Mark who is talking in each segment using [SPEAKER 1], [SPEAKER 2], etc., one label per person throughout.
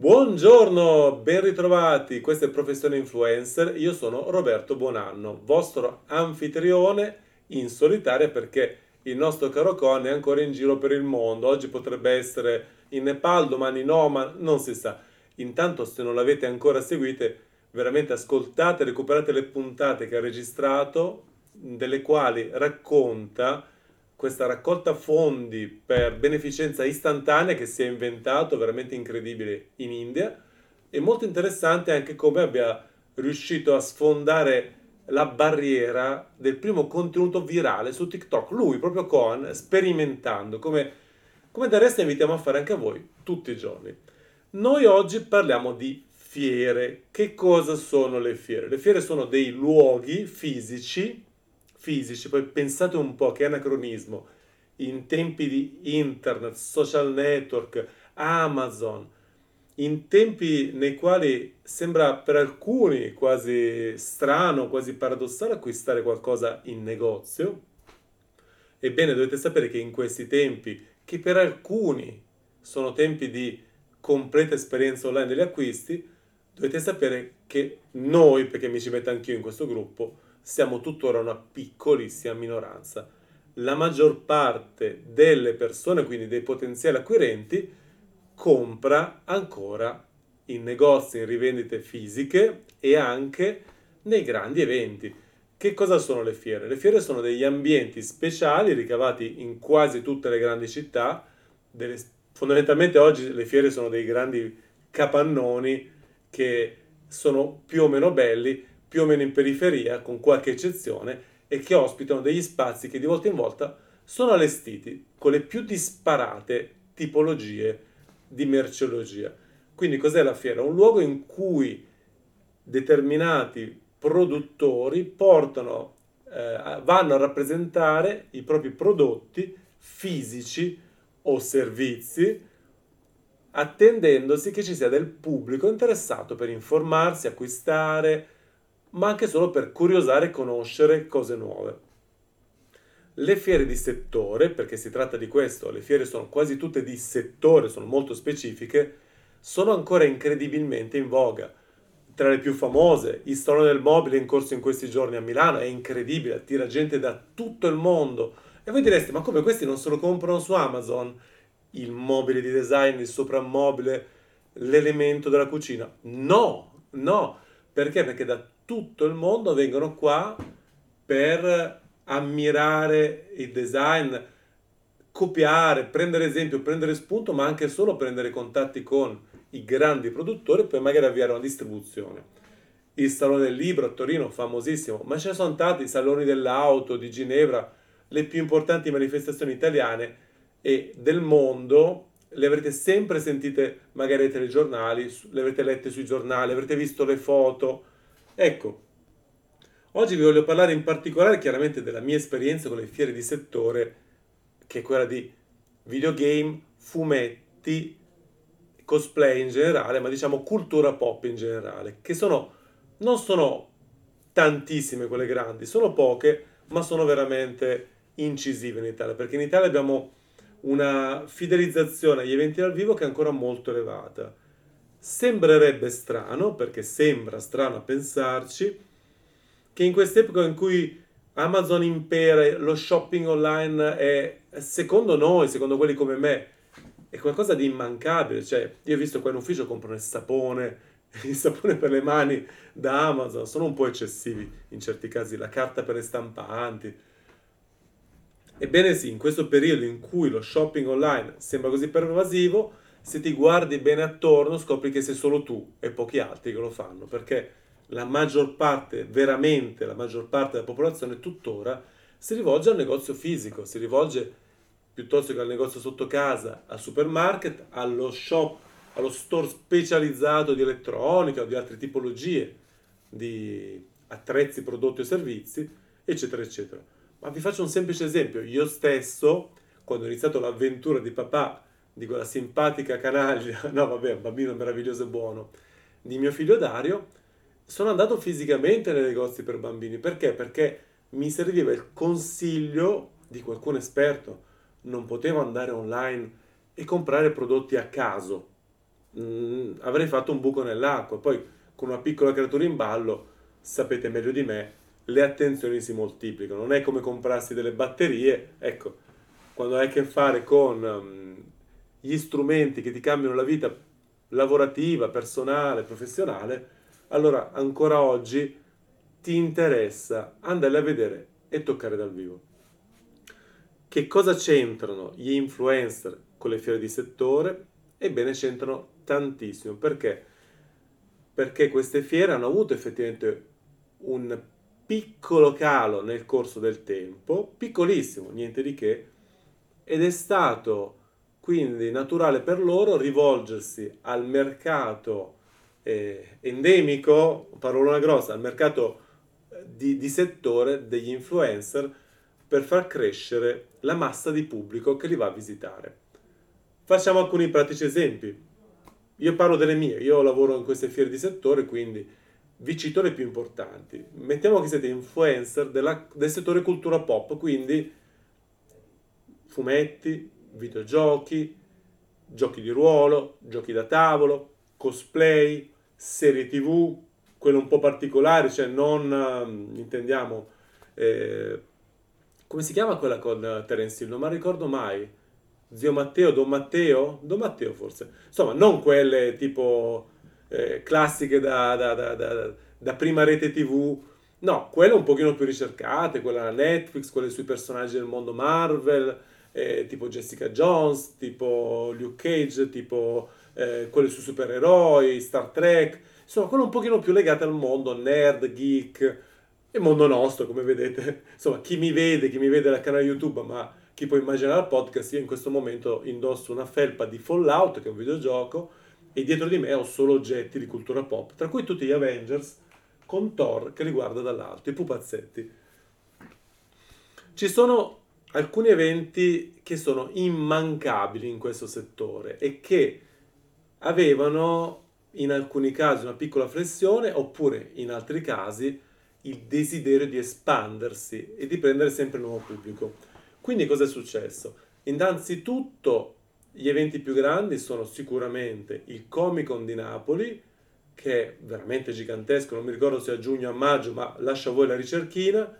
[SPEAKER 1] Buongiorno, ben ritrovati, questa è Professione Influencer, io sono Roberto Buonanno, vostro anfitrione in solitaria perché il nostro caro Con è ancora in giro per il mondo, oggi potrebbe essere in Nepal, domani no, ma non si sa. Intanto se non l'avete ancora seguite, veramente ascoltate, recuperate le puntate che ha registrato, delle quali racconta questa raccolta fondi per beneficenza istantanea che si è inventato, veramente incredibile, in India. E molto interessante anche come abbia riuscito a sfondare la barriera del primo contenuto virale su TikTok. Lui, proprio con, sperimentando, come, come da resto invitiamo a fare anche a voi tutti i giorni. Noi oggi parliamo di fiere. Che cosa sono le fiere? Le fiere sono dei luoghi fisici fisici, poi pensate un po' che anacronismo, in tempi di internet, social network, Amazon, in tempi nei quali sembra per alcuni quasi strano, quasi paradossale acquistare qualcosa in negozio, ebbene dovete sapere che in questi tempi, che per alcuni sono tempi di completa esperienza online degli acquisti, dovete sapere che noi, perché mi ci metto anch'io in questo gruppo, siamo tuttora una piccolissima minoranza. La maggior parte delle persone, quindi dei potenziali acquirenti, compra ancora in negozi, in rivendite fisiche e anche nei grandi eventi. Che cosa sono le fiere? Le fiere sono degli ambienti speciali ricavati in quasi tutte le grandi città. Delle, fondamentalmente oggi le fiere sono dei grandi capannoni che sono più o meno belli, più o meno in periferia, con qualche eccezione, e che ospitano degli spazi che di volta in volta sono allestiti con le più disparate tipologie di merceologia. Quindi cos'è la fiera? Un luogo in cui determinati produttori portano, eh, vanno a rappresentare i propri prodotti fisici o servizi, attendendosi che ci sia del pubblico interessato per informarsi, acquistare, ma anche solo per curiosare e conoscere cose nuove. Le fiere di settore, perché si tratta di questo, le fiere sono quasi tutte di settore, sono molto specifiche, sono ancora incredibilmente in voga. Tra le più famose, il Salone del Mobile in corso in questi giorni a Milano, è incredibile, attira gente da tutto il mondo. E voi direste, ma come questi non se lo comprano su Amazon? Il mobile di design, il soprammobile, l'elemento della cucina? No, no. Perché? Perché da tutto il mondo vengono qua per ammirare il design, copiare, prendere esempio, prendere spunto, ma anche solo prendere contatti con i grandi produttori e poi magari avviare una distribuzione. Il Salone del Libro a Torino, famosissimo, ma ce ne sono tanti, i Saloni dell'Auto di Ginevra, le più importanti manifestazioni italiane e del mondo, le avrete sempre sentite magari ai telegiornali, le avrete lette sui giornali, avrete visto le foto, Ecco, oggi vi voglio parlare in particolare chiaramente della mia esperienza con le fiere di settore, che è quella di videogame, fumetti, cosplay in generale, ma diciamo cultura pop in generale, che sono, non sono tantissime quelle grandi, sono poche, ma sono veramente incisive in Italia, perché in Italia abbiamo una fidelizzazione agli eventi dal vivo che è ancora molto elevata. Sembrerebbe strano, perché sembra strano a pensarci, che in quest'epoca in cui Amazon impera, lo shopping online è, secondo noi, secondo quelli come me, è qualcosa di immancabile. Cioè, io ho visto qua in ufficio comprano il sapone, il sapone per le mani da Amazon, sono un po' eccessivi in certi casi, la carta per le stampanti. Ebbene sì, in questo periodo in cui lo shopping online sembra così pervasivo, se ti guardi bene attorno scopri che sei solo tu e pochi altri che lo fanno, perché la maggior parte, veramente la maggior parte della popolazione tuttora si rivolge al negozio fisico, si rivolge piuttosto che al negozio sotto casa, al supermarket, allo shop, allo store specializzato di elettronica o di altre tipologie di attrezzi, prodotti o servizi, eccetera, eccetera. Ma vi faccio un semplice esempio. Io stesso, quando ho iniziato l'avventura di papà di quella simpatica canaglia, no vabbè, bambino meraviglioso e buono, di mio figlio Dario, sono andato fisicamente nei negozi per bambini. Perché? Perché mi serviva il consiglio di qualcuno esperto. Non potevo andare online e comprare prodotti a caso. Mm, avrei fatto un buco nell'acqua. Poi con una piccola creatura in ballo, sapete meglio di me, le attenzioni si moltiplicano. Non è come comprarsi delle batterie, ecco, quando hai a che fare con um, gli strumenti che ti cambiano la vita lavorativa, personale, professionale, allora ancora oggi ti interessa andare a vedere e toccare dal vivo. Che cosa c'entrano gli influencer con le fiere di settore? Ebbene, c'entrano tantissimo. Perché? Perché queste fiere hanno avuto effettivamente un piccolo calo nel corso del tempo, piccolissimo, niente di che, ed è stato quindi naturale per loro rivolgersi al mercato eh, endemico, parolona grossa, al mercato eh, di, di settore degli influencer per far crescere la massa di pubblico che li va a visitare. Facciamo alcuni pratici esempi. Io parlo delle mie, io lavoro in queste fiere di settore, quindi vi cito le più importanti. Mettiamo che siete influencer della, del settore cultura pop, quindi fumetti, videogiochi, giochi di ruolo, giochi da tavolo, cosplay, serie tv, quelle un po' particolari, cioè non um, intendiamo... Eh, come si chiama quella con Terence Hill? Non mi ricordo mai. Zio Matteo, Don Matteo? Don Matteo forse. Insomma, non quelle tipo eh, classiche da, da, da, da, prima rete tv. No, quelle un pochino più ricercate, quella Netflix, quelle sui personaggi del mondo Marvel, eh, tipo Jessica Jones, tipo Luke Cage, tipo eh, quelle su supereroi, Star Trek, insomma quelle un pochino più legate al mondo nerd, geek e mondo nostro, come vedete. Insomma, chi mi vede, chi mi vede dal canale YouTube, ma chi può immaginare il podcast, io in questo momento indosso una felpa di Fallout, che è un videogioco, e dietro di me ho solo oggetti di cultura pop, tra cui tutti gli Avengers, con Thor che li guarda dall'alto, i pupazzetti. Ci sono alcuni eventi che sono immancabili in questo settore e che avevano in alcuni casi una piccola flessione oppure in altri casi il desiderio di espandersi e di prendere sempre nuovo pubblico. Quindi cosa è successo? Innanzitutto gli eventi più grandi sono sicuramente il Comic Con di Napoli, che è veramente gigantesco, non mi ricordo se a giugno o a maggio, ma lascio a voi la ricerchina,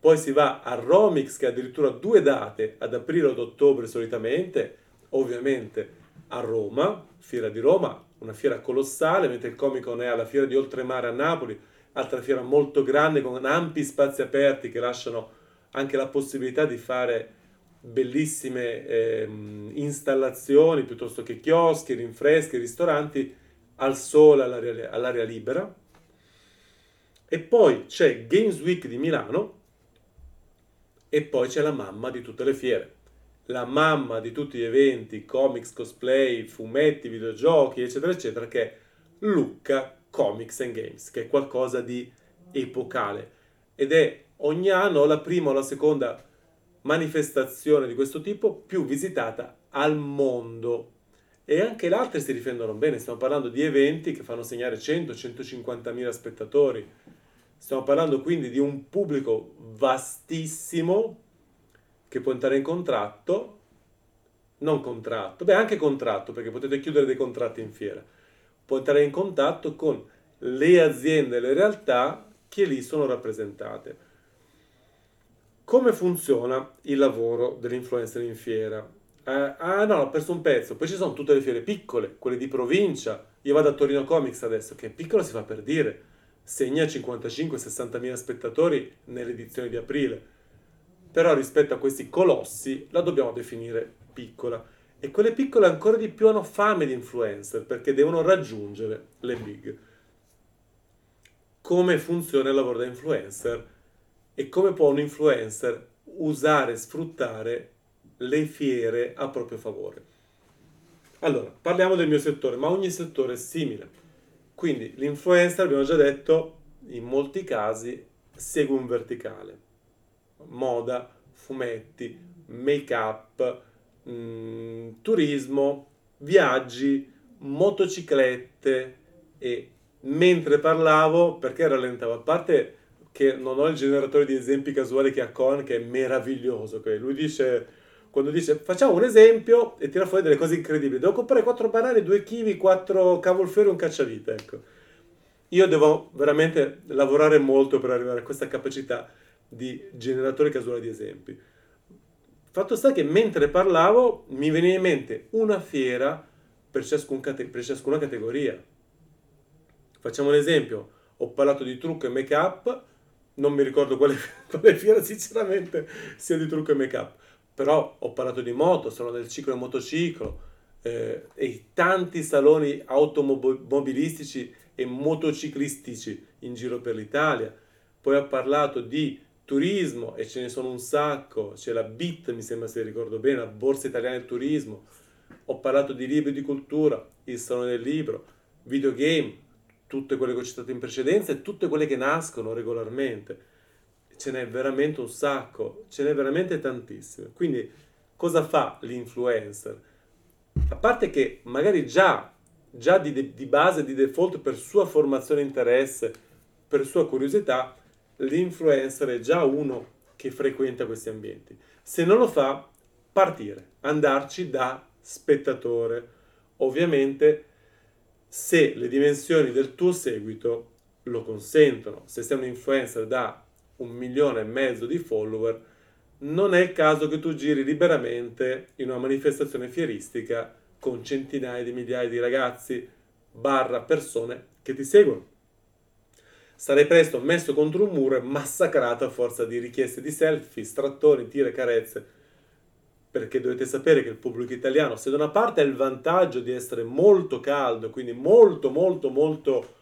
[SPEAKER 1] poi si va a Romix che ha addirittura due date, ad aprile ad ottobre solitamente, ovviamente a Roma, Fiera di Roma, una fiera colossale, mentre il Comic Con è alla Fiera di Oltremare a Napoli, altra fiera molto grande con ampi spazi aperti che lasciano anche la possibilità di fare bellissime eh, installazioni piuttosto che chioschi, rinfreschi, ristoranti al sole, all'aria, all'aria libera. E poi c'è Games Week di Milano, e poi c'è la mamma di tutte le fiere. La mamma di tutti gli eventi, comics, cosplay, fumetti, videogiochi, eccetera, eccetera, che è Lucca Comics and Games, che è qualcosa di epocale. Ed è ogni anno la prima o la seconda manifestazione di questo tipo più visitata al mondo. E anche le altre si difendono bene, stiamo parlando di eventi che fanno segnare 100-150 mila spettatori Stiamo parlando quindi di un pubblico vastissimo che può entrare in contratto, non contratto, beh anche contratto perché potete chiudere dei contratti in fiera, può entrare in contatto con le aziende le realtà che lì sono rappresentate. Come funziona il lavoro dell'influencer in fiera? Eh, ah no, ho perso un pezzo, poi ci sono tutte le fiere piccole, quelle di provincia, io vado a Torino Comics adesso, che piccola si fa per dire, segna 55-60 mila spettatori nell'edizione di aprile. Però rispetto a questi colossi la dobbiamo definire piccola. E quelle piccole ancora di più hanno fame di influencer perché devono raggiungere le big. Come funziona il lavoro da influencer e come può un influencer usare e sfruttare le fiere a proprio favore. Allora, parliamo del mio settore, ma ogni settore è simile. Quindi l'influencer, abbiamo già detto, in molti casi segue un verticale. Moda, fumetti, make-up, mh, mm, turismo, viaggi, motociclette e mentre parlavo, perché rallentavo, a parte che non ho il generatore di esempi casuali che ha Cohen, che è meraviglioso, okay? lui dice quando dice facciamo un esempio e tira fuori delle cose incredibili. Devo comprare 4 banane, 2 kiwi, 4 cavolfiori e un cacciavite, ecco. Io devo veramente lavorare molto per arrivare a questa capacità di generatore casuale di esempi. Fatto sta che mentre parlavo mi veniva in mente una fiera per, ciascun cate- per ciascuna categoria. Facciamo un esempio, ho parlato di trucco e make up, non mi ricordo quale, quale fiera sinceramente sia di trucco e make up però ho parlato di moto, sono del ciclo e motociclo eh, e tanti saloni automobilistici e motociclistici in giro per l'Italia. Poi ho parlato di turismo e ce ne sono un sacco, c'è la BIT, mi sembra se ricordo bene, la Borsa Italiana del Turismo. Ho parlato di libri di cultura, il Salone del Libro, videogame, tutte quelle che ho citato in precedenza e tutte quelle che nascono regolarmente ce n'è veramente un sacco, ce n'è veramente tantissime. Quindi cosa fa l'influencer? A parte che magari già, già di, di base, di default, per sua formazione interesse, per sua curiosità, l'influencer è già uno che frequenta questi ambienti. Se non lo fa, partire, andarci da spettatore. Ovviamente se le dimensioni del tuo seguito lo consentono, se sei un influencer da un milione e mezzo di follower, non è il caso che tu giri liberamente in una manifestazione fieristica con centinaia di migliaia di ragazzi barra persone che ti seguono. Sarei presto messo contro un muro e massacrato a forza di richieste di selfie, strattoni, tire, carezze. Perché dovete sapere che il pubblico italiano, se da una parte ha il vantaggio di essere molto caldo, quindi molto, molto, molto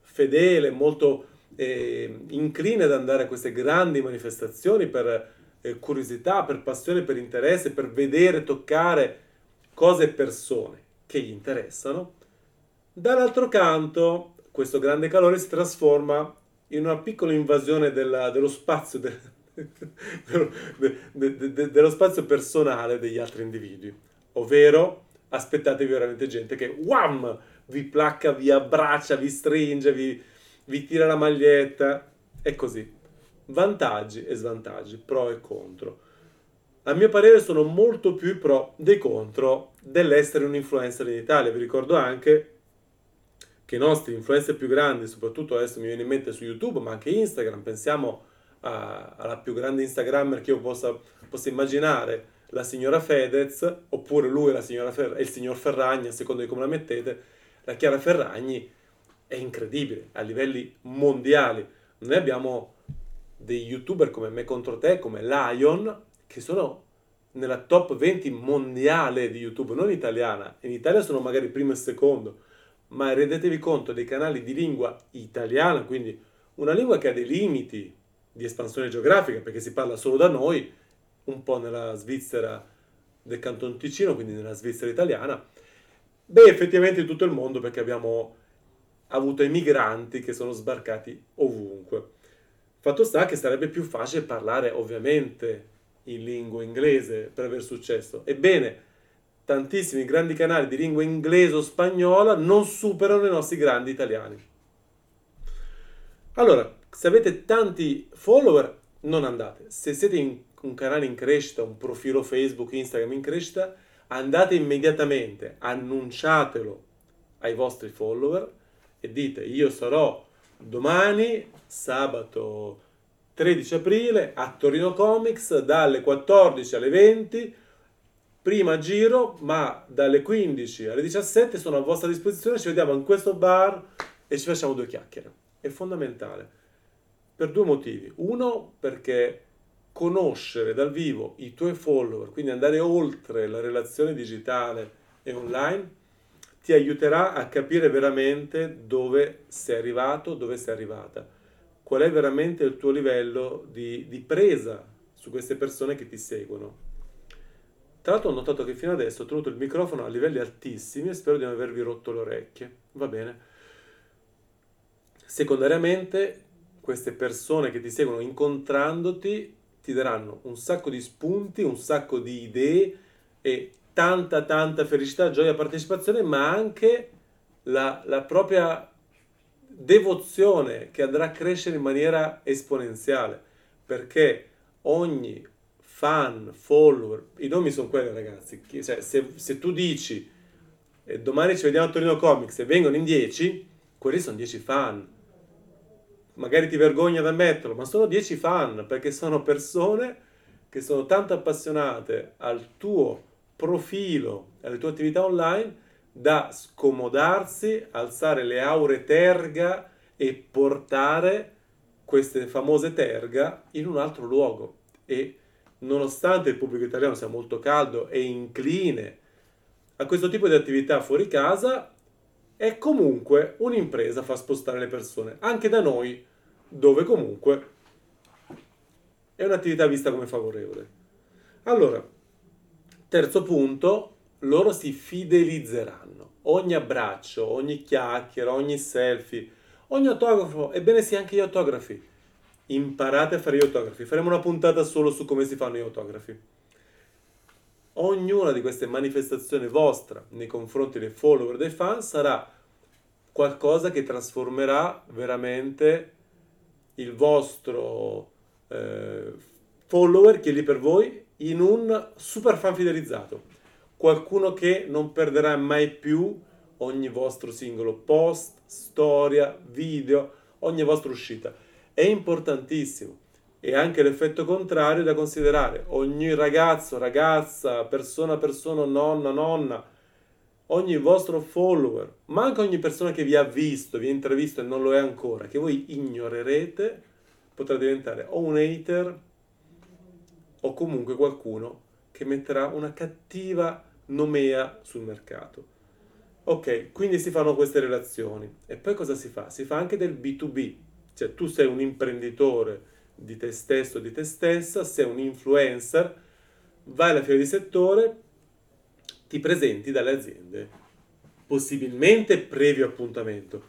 [SPEAKER 1] fedele, molto eh, incline ad andare a queste grandi manifestazioni per eh, curiosità, per passione, per interesse, per vedere, toccare cose e persone che gli interessano. Dall'altro canto, questo grande calore si trasforma in una piccola invasione della, dello spazio de, de, de, dello spazio personale degli altri individui, ovvero aspettatevi veramente gente che wham, vi placca, vi abbraccia, vi stringe, vi, vi tira la maglietta e così. Vantaggi e svantaggi, pro e contro. A mio parere sono molto più pro dei contro dell'essere un influencer in Italia. Vi ricordo anche che i nostri influencer più grandi, soprattutto adesso mi viene in mente su YouTube, ma anche Instagram, pensiamo a, alla più grande Instagrammer che io possa, possa immaginare, la signora Fedez, oppure lui e, Fer- e il signor Ferragni, a seconda di come la mettete, la Chiara Ferragni è incredibile a livelli mondiali. Noi abbiamo dei youtuber come Me contro te, come Lion, che sono nella top 20 mondiale di YouTube, non italiana. In Italia sono magari primo e secondo, ma rendetevi conto dei canali di lingua italiana, quindi una lingua che ha dei limiti di espansione geografica, perché si parla solo da noi, un po' nella Svizzera del Canton Ticino, quindi nella Svizzera italiana. Beh, effettivamente in tutto il mondo, perché abbiamo avuto i migranti che sono sbarcati ovunque. Fatto sta che sarebbe più facile parlare ovviamente in lingua inglese per aver successo. Ebbene, tantissimi grandi canali di lingua inglese o spagnola non superano i nostri grandi italiani. Allora, se avete tanti follower, non andate. Se siete in un canale in crescita, un profilo Facebook, Instagram in crescita, andate immediatamente, annunciatelo ai vostri follower e dite io sarò domani, sabato 13 aprile, a Torino Comics dalle 14 alle 20, prima giro, ma dalle 15 alle 17 sono a vostra disposizione, ci vediamo in questo bar e ci facciamo due chiacchiere. È fondamentale per due motivi. Uno, perché conoscere dal vivo i tuoi follower, quindi andare oltre la relazione digitale e online, ti aiuterà a capire veramente dove sei arrivato, dove sei arrivata, qual è veramente il tuo livello di, di presa su queste persone che ti seguono. Tra l'altro ho notato che fino adesso ho tenuto il microfono a livelli altissimi e spero di non avervi rotto le orecchie. Va bene. Secondariamente, queste persone che ti seguono incontrandoti ti daranno un sacco di spunti, un sacco di idee e tanta tanta felicità, gioia, partecipazione, ma anche la, la propria devozione che andrà a crescere in maniera esponenziale, perché ogni fan, follower, i nomi sono quelli ragazzi, cioè, se, se, tu dici e domani ci vediamo a Torino Comics e vengono in 10, quelli sono 10 fan. Magari ti vergogna ad ammetterlo, ma sono 10 fan perché sono persone che sono tanto appassionate al tuo profilo, alle tue attività online, da scomodarsi, alzare le aure terga e portare queste famose terga in un altro luogo. E nonostante il pubblico italiano sia molto caldo e incline a questo tipo di attività fuori casa, è comunque un'impresa a far spostare le persone, anche da noi, dove comunque è un'attività vista come favorevole. Allora, terzo punto, loro si fidelizzeranno. Ogni abbraccio, ogni chiacchiera, ogni selfie, ogni autografo, ebbene sì, anche gli autografi. Imparate a fare gli autografi. Faremo una puntata solo su come si fanno gli autografi. Ognuna di queste manifestazioni vostra nei confronti dei follower, dei fan, sarà qualcosa che trasformerà veramente il vostro eh, follower che è lì per voi in un super fan fidelizzato qualcuno che non perderà mai più ogni vostro singolo post, storia, video, ogni vostra uscita. È importantissimo. E anche l'effetto contrario da considerare. Ogni ragazzo, ragazza, persona, persona, nonna, nonna, ogni vostro follower, ma anche ogni persona che vi ha visto, vi ha intravisto e non lo è ancora, che voi ignorerete, potrà diventare o un hater o comunque qualcuno che metterà una cattiva nomea sul mercato. Ok, quindi si fanno queste relazioni. E poi cosa si fa? Si fa anche del B2B, cioè tu sei un imprenditore di te stesso, di te stessa, sei un influencer, vai alla fiera di settore, ti presenti dalle aziende, possibilmente previo appuntamento,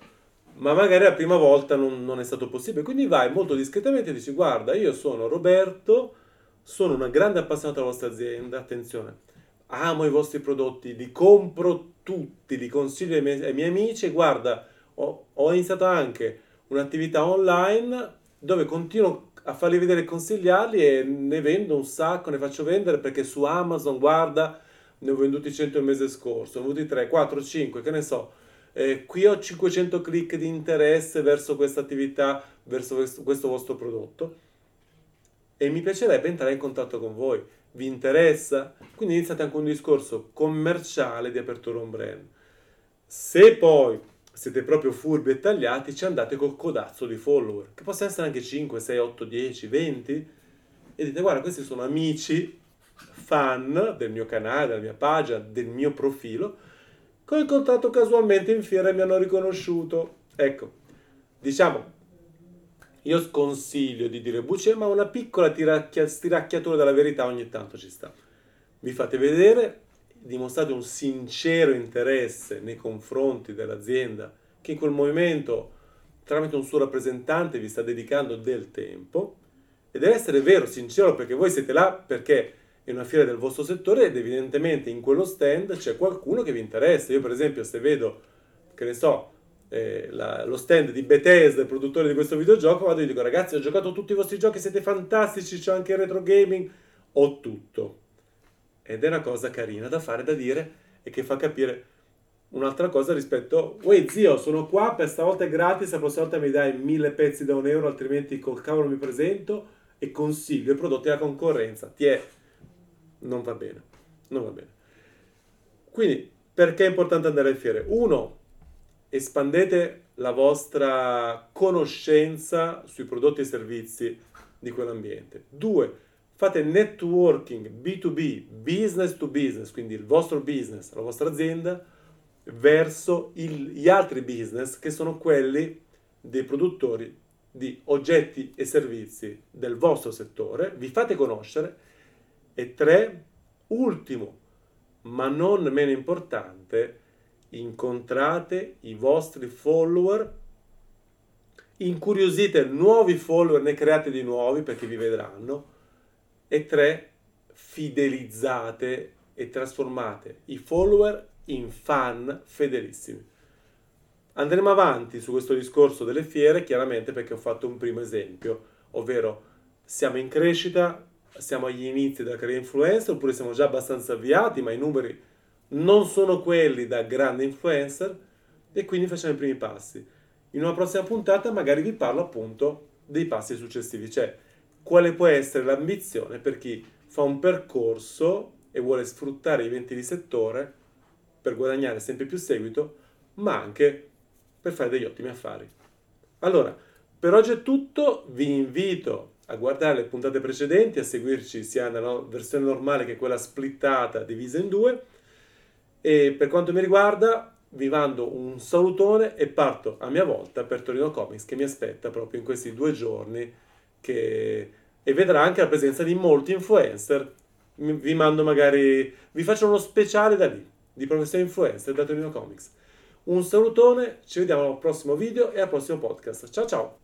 [SPEAKER 1] ma magari la prima volta non, non è stato possibile, quindi vai molto discretamente e dici guarda, io sono Roberto, sono una grande appassionata della vostra azienda, attenzione, amo i vostri prodotti, li compro tutti, li consiglio ai miei, ai miei amici. Guarda, ho, ho, iniziato anche un'attività online dove continuo a farli vedere e consigliarli e ne vendo un sacco, ne faccio vendere perché su Amazon, guarda, ne ho venduti 100 il mese scorso, ne ho venduti 3, 4, 5, che ne so. Eh, qui ho 500 click di interesse verso questa attività, verso questo, questo vostro prodotto e mi piacerebbe entrare in contatto con voi vi interessa? Quindi iniziate anche un discorso commerciale di apertura un brand. Se poi siete proprio furbi e tagliati, ci andate col codazzo di follower, che possono essere anche 5, 6, 8, 10, 20, e dite guarda questi sono amici, fan del mio canale, della mia pagina, del mio profilo, che ho incontrato casualmente in fiera e mi hanno riconosciuto. Ecco, diciamo, io sconsiglio di dire bucce, ma una piccola tiracchia, stiracchiatura della verità ogni tanto ci sta. Vi fate vedere, dimostrate un sincero interesse nei confronti dell'azienda che in quel movimento, tramite un suo rappresentante, vi sta dedicando del tempo. E deve essere vero, sincero, perché voi siete là perché è una fiera del vostro settore ed evidentemente in quello stand c'è qualcuno che vi interessa. Io per esempio se vedo, che ne so, eh, la, lo stand di Bethesda, il produttore di questo videogioco, vado e dico ragazzi ho giocato tutti i vostri giochi, siete fantastici, c'è anche il retro gaming, ho tutto. Ed è una cosa carina da fare, da dire e che fa capire un'altra cosa rispetto, uè zio, sono qua, per stavolta è gratis, la prossima volta mi dai mille pezzi da un euro, altrimenti col cavolo mi presento e consiglio i prodotti alla concorrenza. Ti è... Non va bene, non va bene. Quindi, perché è importante andare alle fiere? Uno, espandete la vostra conoscenza sui prodotti e servizi di quell'ambiente. Due, fate networking B2B, business to business, quindi il vostro business, la vostra azienda, verso il, gli altri business che sono quelli dei produttori di oggetti e servizi del vostro settore, vi fate conoscere. E tre, ultimo, ma non meno importante, incontrate i vostri follower, incuriosite nuovi follower, ne create di nuovi perché vi vedranno, e tre, fidelizzate e trasformate i follower in fan fedelissimi. Andremo avanti su questo discorso delle fiere, chiaramente perché ho fatto un primo esempio, ovvero siamo in crescita, siamo agli inizi della carriera influencer oppure siamo già abbastanza avviati, ma i numeri non sono quelli da grande influencer e quindi facciamo i primi passi. In una prossima puntata magari vi parlo appunto dei passi successivi, cioè quale può essere l'ambizione per chi fa un percorso e vuole sfruttare i venti di settore per guadagnare sempre più seguito, ma anche per fare degli ottimi affari. Allora, per oggi è tutto, vi invito a guardare le puntate precedenti, a seguirci sia nella versione normale che quella splittata divisa in due e per quanto mi riguarda vi mando un salutone e parto a mia volta per Torino Comics che mi aspetta proprio in questi due giorni che... e vedrà anche la presenza di molti influencer. Vi mando magari, vi faccio uno speciale da lì, di professione influencer da Torino Comics. Un salutone, ci vediamo al prossimo video e al prossimo podcast. Ciao ciao!